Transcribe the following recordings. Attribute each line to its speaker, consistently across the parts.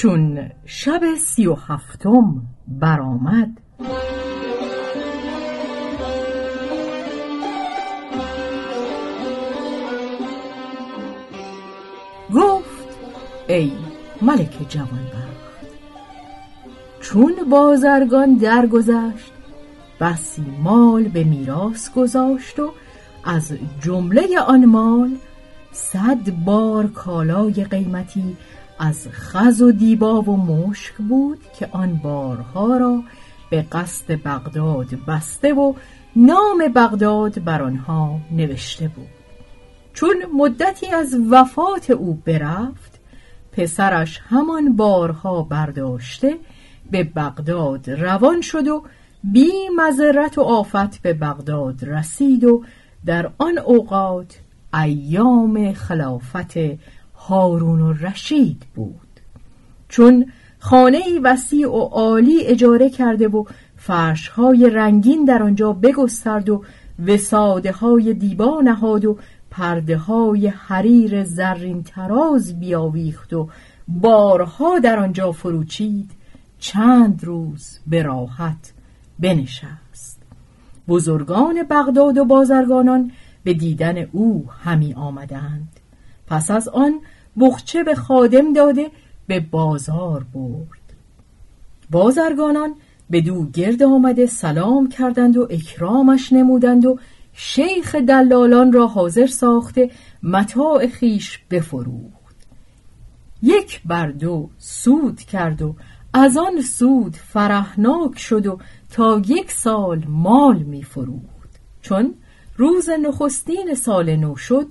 Speaker 1: چون شب سی و هفتم برآمد. گفت ای ملک جوانبخت چون بازرگان درگذشت بسی مال به میراث گذاشت و از جمله آن مال صد بار کالای قیمتی از خز و دیبا و مشک بود که آن بارها را به قصد بغداد بسته و نام بغداد بر آنها نوشته بود. چون مدتی از وفات او برفت پسرش همان بارها برداشته به بغداد روان شد و بی مذرت و آفت به بغداد رسید و در آن اوقات ایام خلافت هارون و رشید بود. چون خانه وسیع و عالی اجاره کرده و فرشهای رنگین در آنجا بگسترد و وساده های دیبا نهاد و پرده های حریر زرین تراز بیاویخت و بارها در آنجا فروچید چند روز به راحت بنشست. بزرگان بغداد و بازرگانان به دیدن او همی آمدند. پس از آن بخچه به خادم داده به بازار برد. بازرگانان به دو گرد آمده سلام کردند و اکرامش نمودند و شیخ دلالان را حاضر ساخته متاع خیش بفروخت. یک بر دو سود کرد و از آن سود فرهناک شد و تا یک سال مال می فروخت چون روز نخستین سال نو شد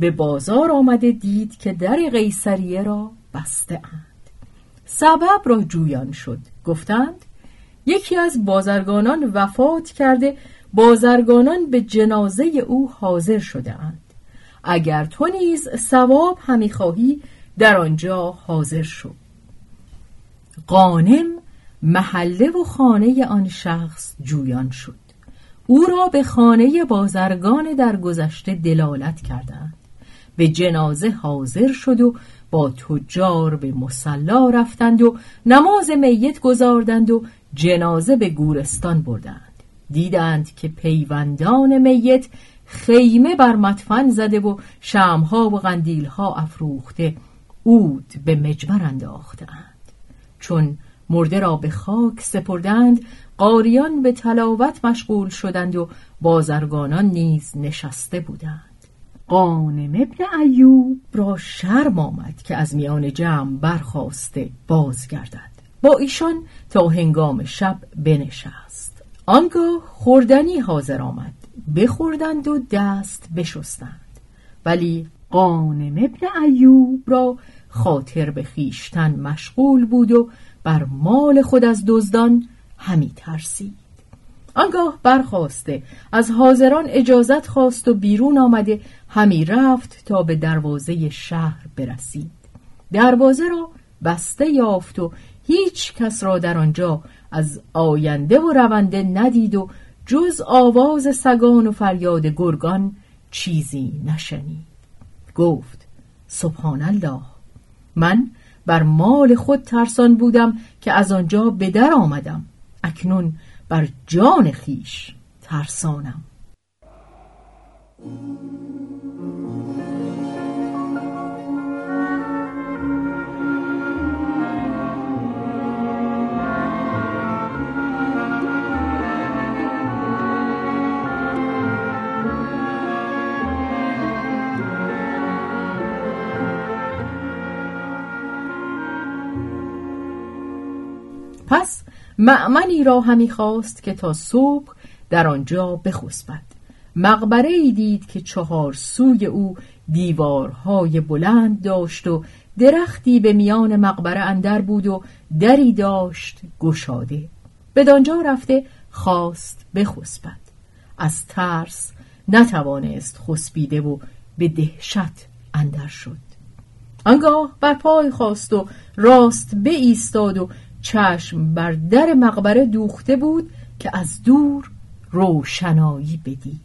Speaker 1: به بازار آمده دید که در قیصریه را بسته اند. سبب را جویان شد. گفتند یکی از بازرگانان وفات کرده بازرگانان به جنازه او حاضر شده اند. اگر تو نیز ثواب همی خواهی در آنجا حاضر شو. قانم محله و خانه آن شخص جویان شد. او را به خانه بازرگان در گذشته دلالت کردند. به جنازه حاضر شد و با تجار به مسلا رفتند و نماز میت گذاردند و جنازه به گورستان بردند. دیدند که پیوندان میت خیمه بر مدفن زده و شمها و قندیلها افروخته اود به مجمر انداختند. چون مرده را به خاک سپردند قاریان به تلاوت مشغول شدند و بازرگانان نیز نشسته بودند. قانم ابن ایوب را شرم آمد که از میان جمع برخواسته بازگردد. با ایشان تا هنگام شب بنشست. آنگاه خوردنی حاضر آمد. بخوردند و دست بشستند. ولی قانم ابن ایوب را خاطر به خیشتن مشغول بود و بر مال خود از دزدان همی ترسید. آنگاه برخواسته. از حاضران اجازت خواست و بیرون آمده. همی رفت تا به دروازه شهر برسید. دروازه را بسته یافت و هیچ کس را در آنجا از آینده و رونده ندید و جز آواز سگان و فریاد گرگان چیزی نشنید. گفت سبحان الله من بر مال خود ترسان بودم که از آنجا به در آمدم. اکنون بر جان خیش ترسانم. پس معمنی را همی خواست که تا صبح در آنجا بخسبد. مقبره ای دید که چهار سوی او دیوارهای بلند داشت و درختی به میان مقبره اندر بود و دری داشت گشاده. بدانجا رفته خواست بخسبد. از ترس نتوانست خسبیده و به دهشت اندر شد. آنگاه بر پای خواست و راست ایستاد و چشم بر در مقبره دوخته بود که از دور روشنایی بدید.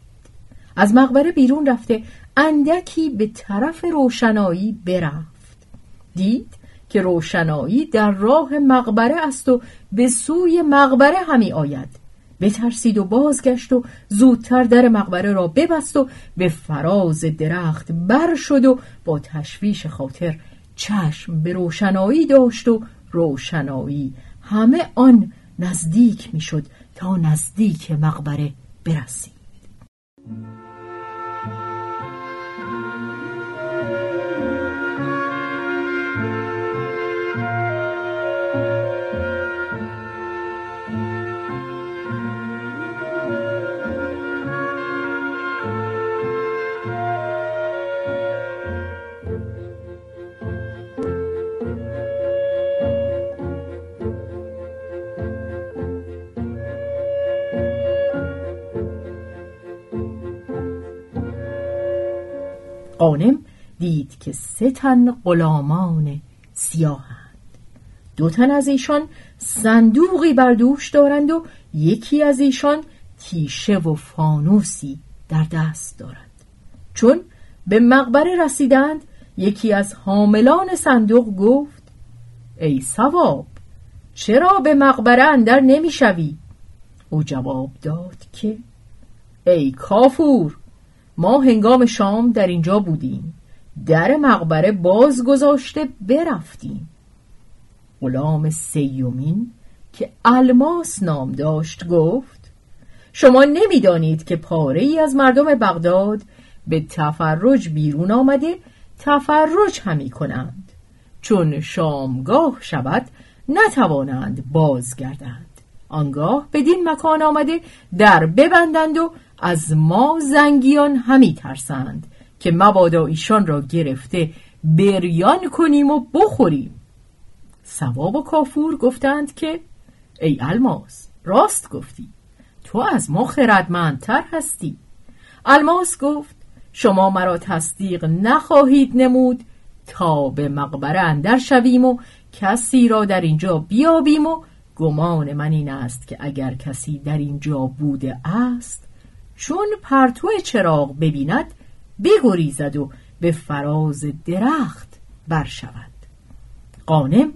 Speaker 1: از مقبره بیرون رفته اندکی به طرف روشنایی برفت. دید که روشنایی در راه مقبره است و به سوی مقبره همی آید. بترسید و بازگشت و زودتر در مقبره را ببست و به فراز درخت بر شد و با تشویش خاطر چشم به روشنایی داشت و روشنایی. همه آن نزدیک می‌شد تا نزدیک مقبره برسید. قانم دید که سه تن غلامان سیاهند. دو تن از ایشان صندوقی بر دوش دارند و یکی از ایشان تیشه و فانوسی در دست دارد چون به مقبره رسیدند یکی از حاملان صندوق گفت ای سواب چرا به مقبره اندر نمی‌شوی؟ او جواب داد که ای کافور ما هنگام شام در اینجا بودیم. در مقبره باز گذاشته برفتیم. غلام سیومین که الماس نام داشت گفت شما نمی‌دانید که پاره ای از مردم بغداد به تفرج بیرون آمده تفرج همی کنند. چون شامگاه شود نتوانند بازگردند. آنگاه بدین مکان آمده در ببندند و از ما زنگیان همی ترسند که مبادا ایشان را گرفته بریان کنیم و بخوریم. سواب و کافور گفتند که ای الماس راست گفتی تو از ما خردمندتر هستی. الماس گفت شما مرا تصدیق نخواهید نمود تا به مقبره اندر شویم و کسی را در اینجا بیابیم و گمان من این است که اگر کسی در اینجا بوده است چون پرتو چراغ ببیند بگریزد و به فراز درخت برشود. قانم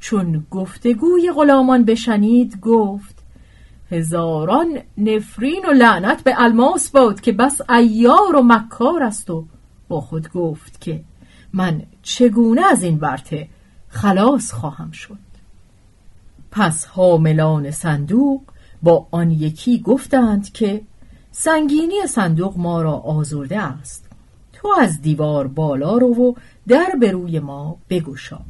Speaker 1: چون گفتگوی غلامان بشنید گفت هزاران نفرین و لعنت به الماس باد که بس ایار و مکار است. و با خود گفت که من چگونه از این ورته خلاص خواهم شد؟ پس حاملان صندوق با آن یکی گفتند که سنگینی صندوق ما را آزرده است. تو از دیوار بالا رو و در به روی ما بگشا.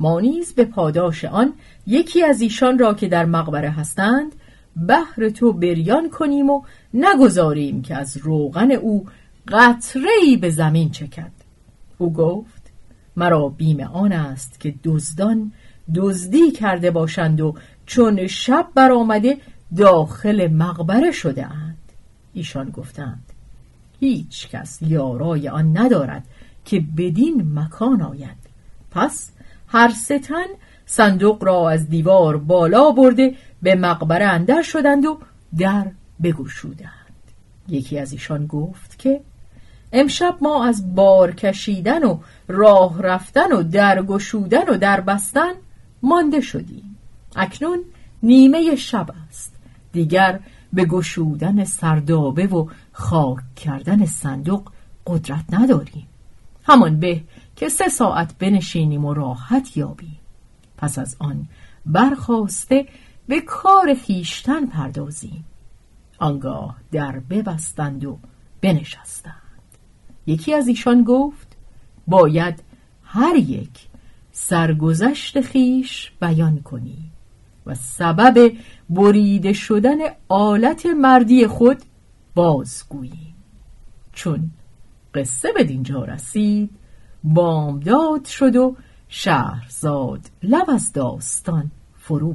Speaker 1: ما نیز به پاداش آن یکی از ایشان را که در مقبره هستند بهر تو بریان کنیم و نگذاریم که از روغن او قطره به زمین چکد. او گفت مرا بیم آن است که دزدان دزدی کرده باشند و چون شب برآمده داخل مقبره شده اند. ایشان گفتند هیچ کس یارای آن ندارد که بدین مکان آید. پس هر ستن صندوق را از دیوار بالا برده به مقبره اندر شدند و در بگشودند. یکی از ایشان گفت که امشب ما از بار کشیدن و راه رفتن و درگشودن و در بستن مانده شدیم. اکنون نیمه شب است. دیگر به گشودن سردابه و خاک کردن صندوق قدرت نداریم. همان به که سه ساعت بنشینیم و راحت یابیم. پس از آن برخواسته به کار خیشتن پردازیم. آنگاه در ببستند و بنشستند. یکی از ایشان گفت باید هر یک سرگذشت خیش بیان کنی. و سبب بریده شدن آلت مردی خود بازگوییم چون قصه به دینجا رسید بامداد شد و شهرزاد لب از داستان فرو